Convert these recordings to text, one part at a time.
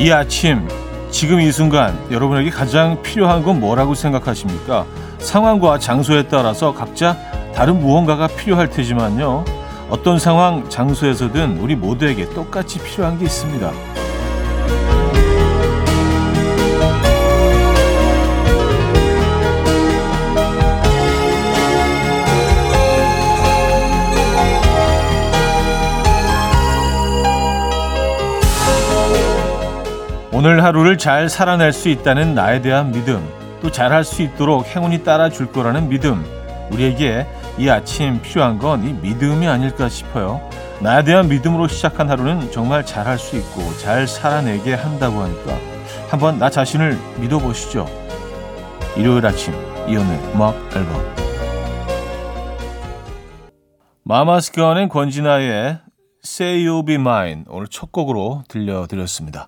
이 아침, 지금 이 순간 여러분에게 가장 필요한 건 뭐라고 생각하십니까? 상황과 장소에 따라서 각자 다른 무언가가 필요할 테지만요. 어떤 상황, 장소에서든 우리 모두에게 똑같이 필요한 게 있습니다. 오늘 하루를 잘 살아낼 수 있다는 나에 대한 믿음, 또 잘할 수 있도록 행운이 따라줄 거라는 믿음. 우리에게 이 아침 필요한 건 이 믿음이 아닐까 싶어요. 나에 대한 믿음으로 시작한 하루는 정말 잘할 수 있고 잘 살아내게 한다고 하니까 한번 나 자신을 믿어보시죠. 일요일 아침 이연의 음악 앨범 마마스건의 권진아의 Say You'll Be Mine 오늘 첫 곡으로 들려드렸습니다.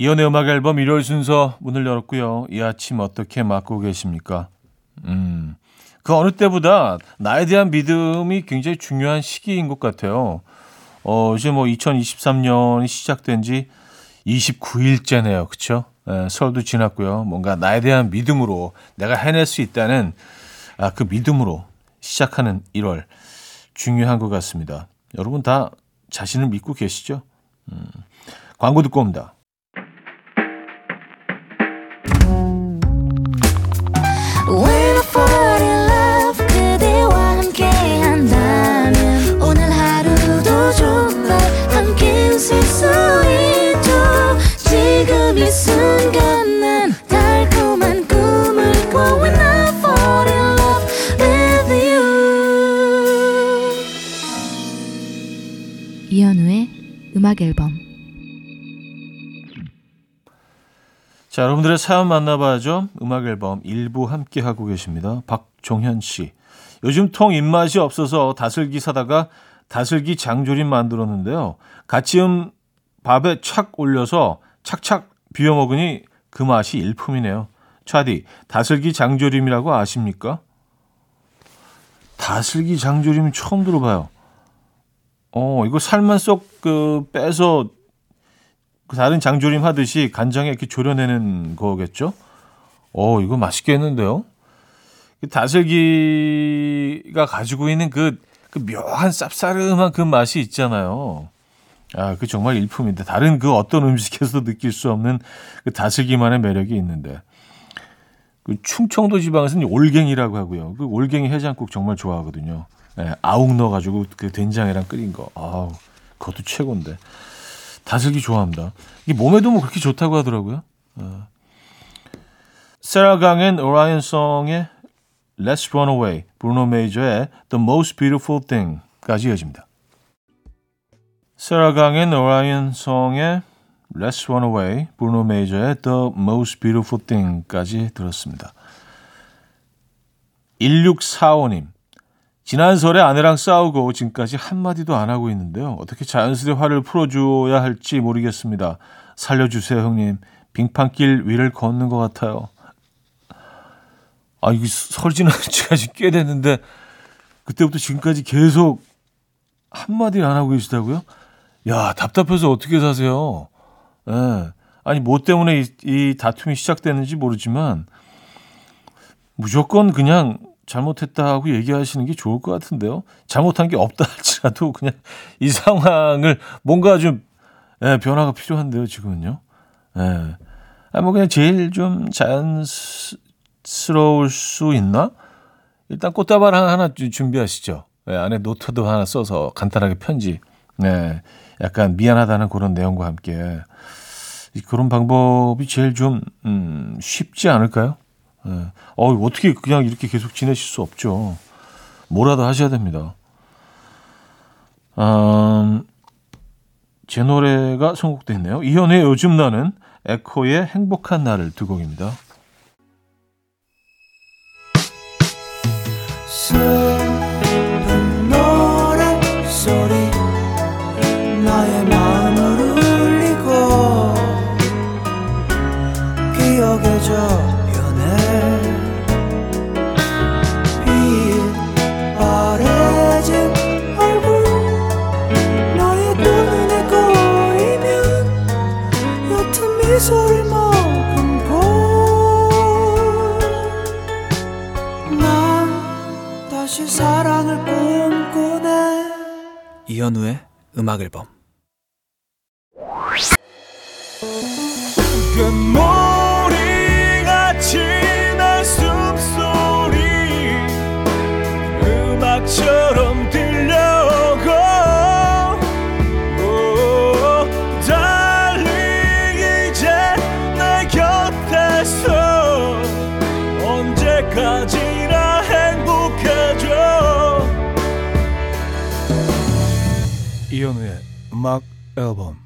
이연의 음악 앨범 일요일 순서 문을 열었고요. 이 아침 어떻게 맞고 계십니까? 음, 그 어느 때보다 나에 대한 믿음이 굉장히 중요한 시기인 것 같아요. 어, 이제 뭐 2023년이 시작된 지 29일째네요. 그쵸? 예, 설도 지났고요. 뭔가 나에 대한 믿음으로 내가 해낼 수 있다는 아, 그 믿음으로 시작하는 1월 중요한 것 같습니다. 여러분 다 자신을 믿고 계시죠? 음, 광고 듣고 옵니다. 음악 앨범 자, 여러분들의 사연 만나봐야죠. 음악 앨범 일부 함께 하고 계십니다. 박종현 씨. 요즘 통 입맛이 없어서 다슬기 사다가 다슬기 장조림 만들었는데요. 같이 음 밥에 착 올려서 착착 비워 먹으니 그 맛이 일품이네요. 차디, 다슬기 장조림이라고 아십니까? 다슬기 장조림 처음 들어봐요. 어, 이거 살만 쏙 그 빼서 그 다른 장조림 하듯이 간장에 이렇게 졸여내는 거겠죠? 어, 이거 맛있겠는데요? 그 다슬기가 가지고 있는 그, 그 묘한 쌉싸름한 그 맛이 있잖아요. 아, 그 정말 일품인데 다른 그 어떤 음식에서 느낄 수 없는 그 다슬기만의 매력이 있는데 그 충청도 지방에서는 올갱이라고 하고요. 그 올갱이 해장국 정말 좋아하거든요. 예, 아욱 넣어가지고 그 된장이랑 끓인 거. 아우, 그것도 최고인데. 다슬기 좋아합니다. 이게 몸에도 뭐 그렇게 좋다고 하더라고요. 어. 세라강 and 오라이언 송의 Let's Run Away, 브루노 메이저의 The Most Beautiful Thing까지 이어집니다. 세라강 and 오라이언 송의 Let's Run Away, 브루노 메이저의 The Most Beautiful Thing까지 들었습니다. 1645님, 지난 설에 아내랑 싸우고 지금까지 한마디도 안 하고 있는데요. 어떻게 자연스레 화를 풀어줘야 할지 모르겠습니다. 살려주세요, 형님. 빙판길 위를 걷는 것 같아요. 아, 이거 설 지난 지가 꽤 됐는데, 그때부터 지금까지 계속 한마디 안 하고 계시다고요? 야, 답답해서 어떻게 사세요? 예. 네. 아니, 뭐 때문에 이, 이 다툼이 시작되는지 모르지만, 무조건 그냥 잘못했다고 얘기하시는 게 좋을 것 같은데요. 잘못한 게 없다 할지라도 그냥 이 상황을 뭔가 좀 예, 변화가 필요한데요, 지금은요. 예. 아, 뭐 그냥 제일 좀 자연스러울 수 있나? 일단 꽃다발 하나 준비하시죠. 예, 안에 노트도 하나 써서 간단하게 편지. 네. 약간 미안하다는 그런 내용과 함께. 그런 방법이 제일 좀, 음, 쉽지 않을까요? 네. 어, 어떻게 그냥 이렇게 계속 지내실 수 없죠. 뭐라도 하셔야 됩니다. 음, 제 노래가 선곡됐네요. 이현의 요즘 나는 에코의 행복한 날을 두 곡입니다. 다시 사랑을 꿈꾸네. 이현우의 음악 앨범. 금 이현우의 음악 앨범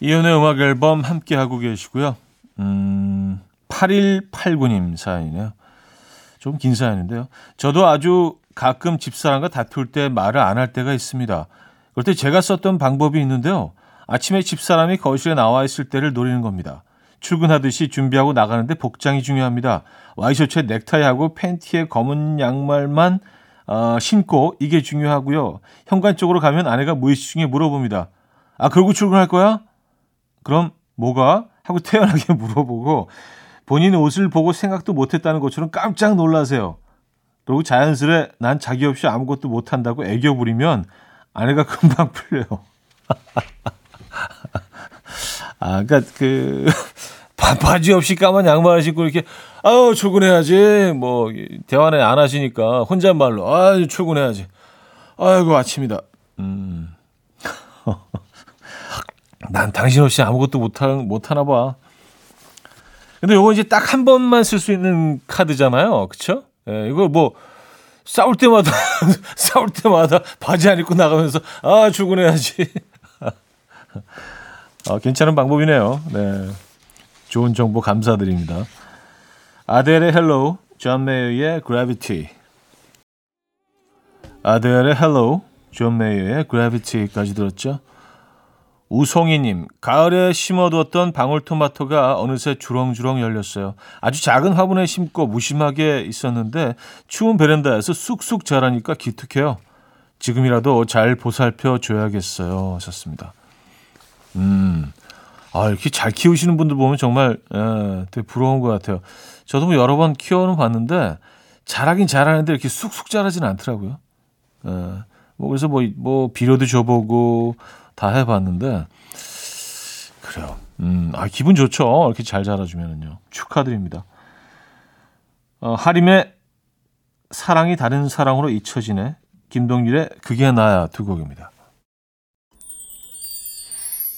이연의 음악 앨범 함께 하고 계시고요. 음, 8189님 사연이네요. 좀 긴 사연인데요. 저도 아주 가끔 집사람과 다툴 때 말을 안 할 때가 있습니다. 그럴 때 제가 썼던 방법이 있는데요. 아침에 집사람이 거실에 나와 있을 때를 노리는 겁니다. 출근하듯이 준비하고 나가는데 복장이 중요합니다. 와이셔츠에 넥타이하고 팬티에 검은 양말만 어, 신고 이게 중요하고요. 현관 쪽으로 가면 아내가 무의식 중에 물어봅니다. 아, 그러고 출근할 거야? 그럼 뭐가? 하고 태연하게 물어보고 본인 옷을 보고 생각도 못했다는 것처럼 깜짝 놀라세요. 그리고 자연스레 난 자기 없이 아무것도 못한다고 애교 부리면 아내가 금방 풀려요. 아, 그니까 그 바, 바지 없이 까만 양말을 신고 이렇게 아유 출근해야지 뭐 대화는 안 하시니까 혼잣말로 아유 출근해야지. 아이고 아침이다. 음. 난 당신 없이 아무것도 못하, 못하나 봐. 근데 요거 이제 딱 한 번만 쓸 수 있는 카드잖아요. 그쵸? 예, 이거 뭐, 싸울 때마다, 싸울 때마다 바지 안 입고 나가면서, 아, 출근해야지. 아, 괜찮은 방법이네요. 네. 좋은 정보 감사드립니다. 아델의 Hello, 존 메이어의 Gravity. 아델의 Hello, 존 메이어의 Gravity까지 들었죠. 우송이님, 가을에 심어두었던 방울토마토가 어느새 주렁주렁 열렸어요. 아주 작은 화분에 심고 무심하게 있었는데 추운 베란다에서 쑥쑥 자라니까 기특해요. 지금이라도 잘 보살펴 줘야겠어요. 하셨습니다. 음, 아, 이렇게 잘 키우시는 분들 보면 정말, 예, 되게 부러운 것 같아요. 저도 뭐 여러 번 키워는 봤는데 자라긴 잘하는데 이렇게 쑥쑥 자라진 않더라고요. 예, 뭐 그래서 뭐, 뭐 비료도 줘보고 다 해봤는데 그래요. 음, 아 기분 좋죠. 이렇게 잘 자라주면은요. 축하드립니다. 어, 하림의 사랑이 다른 사랑으로 잊혀지네. 김동률의 그게 나야 두 곡입니다.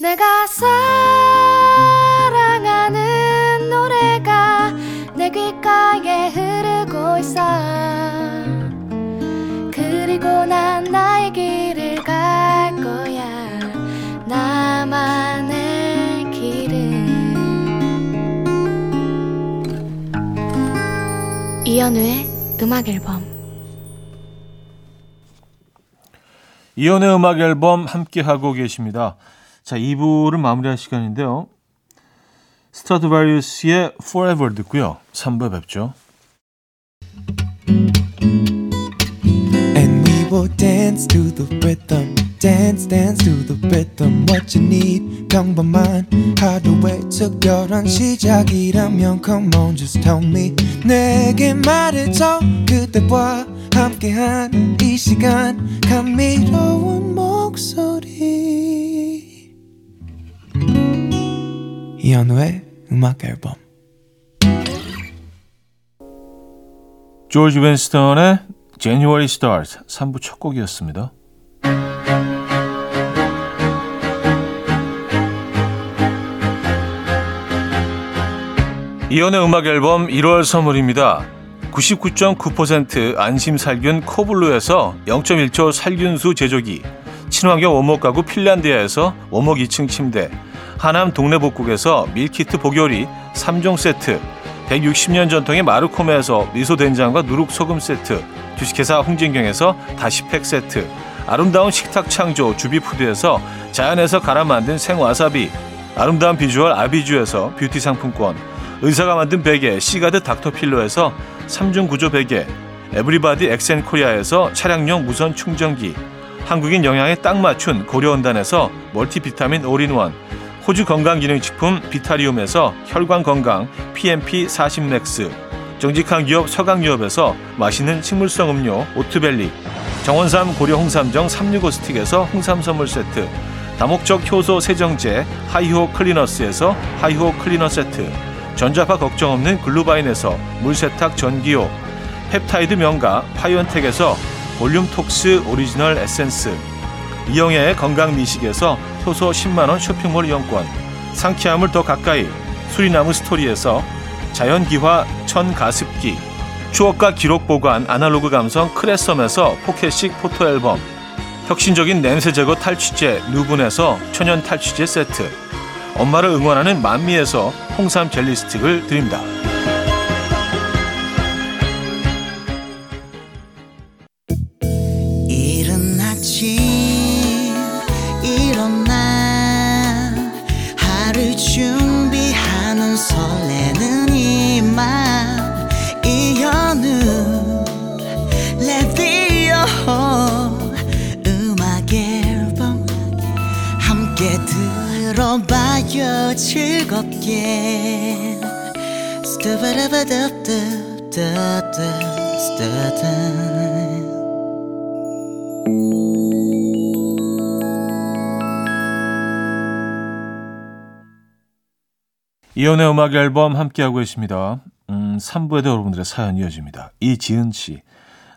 내가 사랑하는 노래가 내 귓가에 흐르고 있어. 그리고 난 나의 길을 갈 거야. 나만의 길은. 이현우의 음악 앨범. 이연의 음악 앨범 함께 하고 계십니다. 자, 2부를 마무리할 시간인데요. 스타드바리우스의 Forever 듣고요. 3부에 뵙죠. And we will dance to the rhythm. Dance, dance to the rhythm. What you need, 평범한 하루의 특별한 시작이라면 Come on, just tell me. 내게 말해줘. 그대와 함께한 이 시간. 감미로운 목소리. 이현우의 음악 앨범. 조지 웬스턴의 January Stars 3부 첫 곡이었습니다. 이현우의 음악 앨범 1월 선물입니다. 99.9% 안심 살균 코블루에서 0.1초 살균수 제조기 친환경 원목 가구 핀란드에서 원목 2층 침대 하남 동네복국에서 밀키트 복요리 3종 세트 160년 전통의 마르코메에서 미소된장과 누룩소금 세트 주식회사 홍진경에서 다시팩 세트 아름다운 식탁 창조 주비푸드에서 자연에서 갈아 만든 생와사비 아름다운 비주얼 아비주에서 뷰티 상품권 의사가 만든 베개 시가드 닥터필로에서 3중 구조 베개 에브리바디 엑센코리아에서 차량용 무선 충전기 한국인 영양에 딱 맞춘 고려은단에서 멀티비타민 올인원 호주 건강기능식품 비타리움에서 혈관건강 PMP40맥스 정직한 기업 서강유업에서 맛있는 식물성 음료 오트벨리 정원삼 고려 홍삼정 365 스틱에서 홍삼 선물 세트 다목적 효소 세정제 하이호 클리너스에서 하이호 클리너 세트 전자파 걱정 없는 글루바인에서 물세탁 전기요 펩타이드 명가 파이언텍에서 볼륨톡스 오리지널 에센스. 이영애의 건강미식에서 효소 10만원 쇼핑몰 이용권. 상쾌함을 더 가까이 수리나무 스토리에서 자연기화 천가습기. 추억과 기록 보관 아날로그 감성 크레썸에서 포켓식 포토앨범. 혁신적인 냄새 제거 탈취제 누분에서 천연 탈취제 세트. 엄마를 응원하는 만미에서 홍삼 젤리 스틱을 드립니다. 들어봐요 즐겁게 스타바라바답답답답 스타다 이연의 음악 앨범 함께하고 있습니다. 음, 3부에도 여러분들의 사연 이어집니다. 이지은 씨.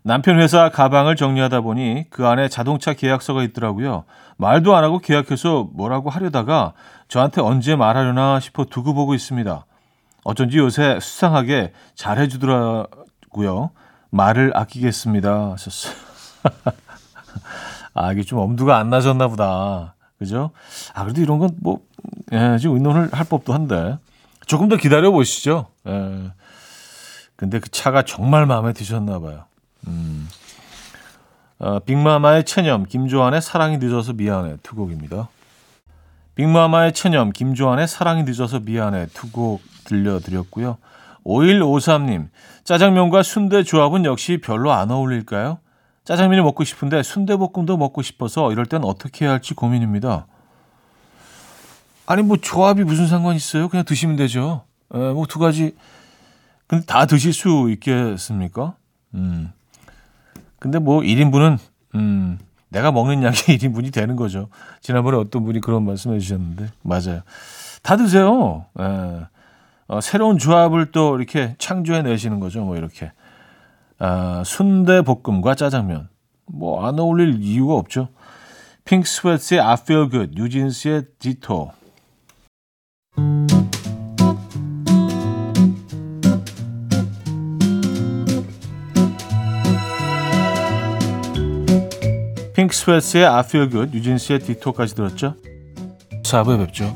남편 회사 가방을 정리하다 보니 그 안에 자동차 계약서가 있더라고요. 말도 안 하고 계약해서 뭐라고 하려다가 저한테 언제 말하려나 싶어 두고 보고 있습니다. 어쩐지 요새 수상하게 잘해주더라고요. 말을 아끼겠습니다. 하셨어요. 아, 이게 좀 엄두가 안 나셨나 보다. 그죠? 아, 그래도 이런 건 뭐, 예, 지금 의논을 할 법도 한데. 조금 더 기다려 보시죠. 예. 근데 그 차가 정말 마음에 드셨나 봐요. 음. 어, 빅마마의 체념, 김조한의 사랑이 늦어서 미안해 두 곡입니다. 빅마마의 체념, 김조한의 사랑이 늦어서 미안해 두 곡 들려드렸고요. 5153님, 짜장면과 순대 조합은 역시 별로 안 어울릴까요? 짜장면이 먹고 싶은데 순대볶음도 먹고 싶어서 이럴 땐 어떻게 해야 할지 고민입니다. 아니 뭐 조합이 무슨 상관 있어요? 그냥 드시면 되죠. 뭐 두 가지 근데 다 드실 수 있겠습니까? 음. 근데 뭐 1인분은 음, 내가 먹는 양의 1인분이 되는 거죠. 지난번에 어떤 분이 그런 말씀해 주셨는데 맞아요. 다 드세요. 예. 어, 새로운 조합을 또 이렇게 창조해 내시는 거죠. 뭐 이렇게. 아, 순대 볶음과 짜장면. 뭐 안 어울릴 이유가 없죠. 핑크 스웨트의 I Feel Good, 뉴진스의 디토. 핑크 스웨트의 I Feel Good, 뉴진스의 디토까지 들었죠. 4부에 뵙죠.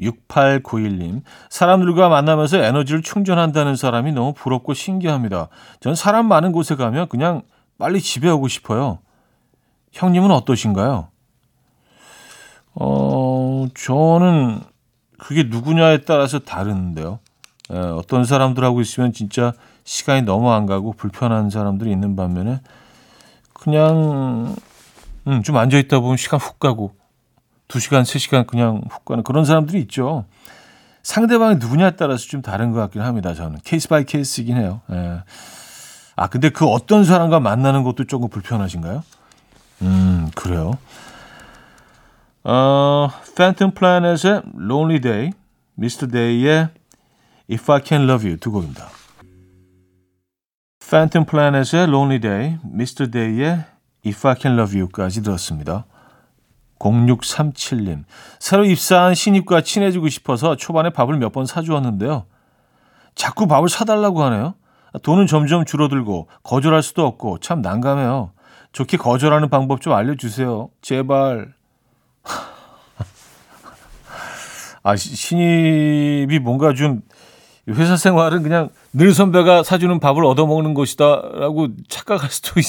6891님. 사람들과 만나면서 에너지를 충전한다는 사람이 너무 부럽고 신기합니다. 전 사람 많은 곳에 가면 그냥 빨리 집에 오고 싶어요. 형님은 어떠신가요? 어, 저는 그게 누구냐에 따라서 다른데요. 예, 어떤 사람들하고 있으면 진짜 시간이 너무 안 가고 불편한 사람들이 있는 반면에 그냥 음, 좀 앉아 있다 보면 시간 훅 가고 두 시간, 세 시간 그냥 훅 가는 그런 사람들이 있죠. 상대방이 누구냐에 따라서 좀 다른 것 같긴 합니다. 저는 case by case이긴 해요. 예. 아 근데 그 어떤 사람과 만나는 것도 조금 불편하신가요? 음 그래요. 어, 팬텀 플래닛의 Lonely Day, 미스터 데이의 If I Can Love You 두 곡입니다. Phantom Planet의 Lonely Day, Mr. Day의 If I Can Love You까지 들었습니다. 0637님. 새로 입사한 신입과 친해지고 싶어서 초반에 밥을 몇 번 사주었는데요. 자꾸 밥을 사달라고 하네요. 돈은 점점 줄어들고 거절할 수도 없고 참 난감해요. 좋게 거절하는 방법 좀 알려주세요. 제발. 아, 시- 신입이 뭔가 좀 회사 생활은 그냥 늘 선배가 사주는 밥을 얻어먹는 것이다라고 착각할 수도 있,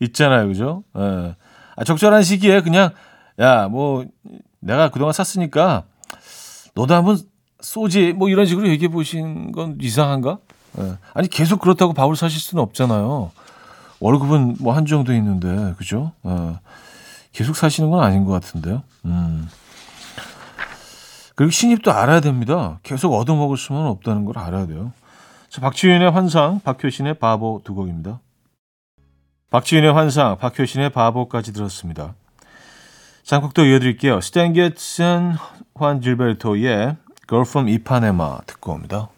있잖아요. 그죠? 예. 아, 적절한 시기에 그냥, 야, 뭐, 내가 그동안 샀으니까 너도 한번 쏘지. 뭐 이런 식으로 얘기해 보신 건 이상한가? 예. 아니, 계속 그렇다고 밥을 사실 수는 없잖아요. 월급은 뭐 한주 정도 있는데, 그죠? 예. 계속 사시는 건 아닌 것 같은데요. 음. 그리고 신입도 알아야 됩니다. 계속 얻어먹을 수는 없다는 걸 알아야 돼요. 자, 박지윤의 환상, 박효신의 바보 두 곡입니다. 박지윤의 환상, 박효신의 바보까지 들었습니다. 장곡도 이어드릴게요. 스탠 게츠앤 환 질베르토의 Girl from 이파네마 듣고 옵니다.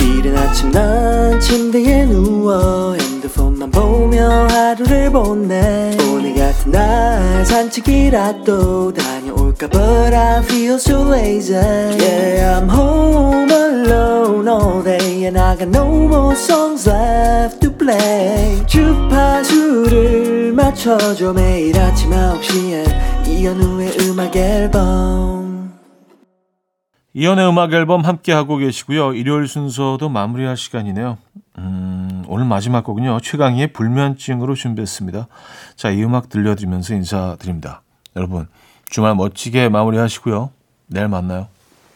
이른 아침 난 침대에 누워 핸드폰만 보며 하루를 보내 오늘 같은 날 산책이라도 다녀올 까 But I feel so lazy Yeah I'm home alone all day And I got no more songs left to play 주파수를 맞춰줘 매일 아침 9시에 이현우의 음악 앨범 이연의 음악 앨범 함께 하고 계시고요. 일요일 순서도 마무리할 시간이네요. 음, 오늘 마지막 곡은요. 최강희의 불면증으로 준비했습니다. 자, 이 음악 들려드리면서 인사드립니다. 여러분, 주말 멋지게 마무리하시고요. 내일 만나요.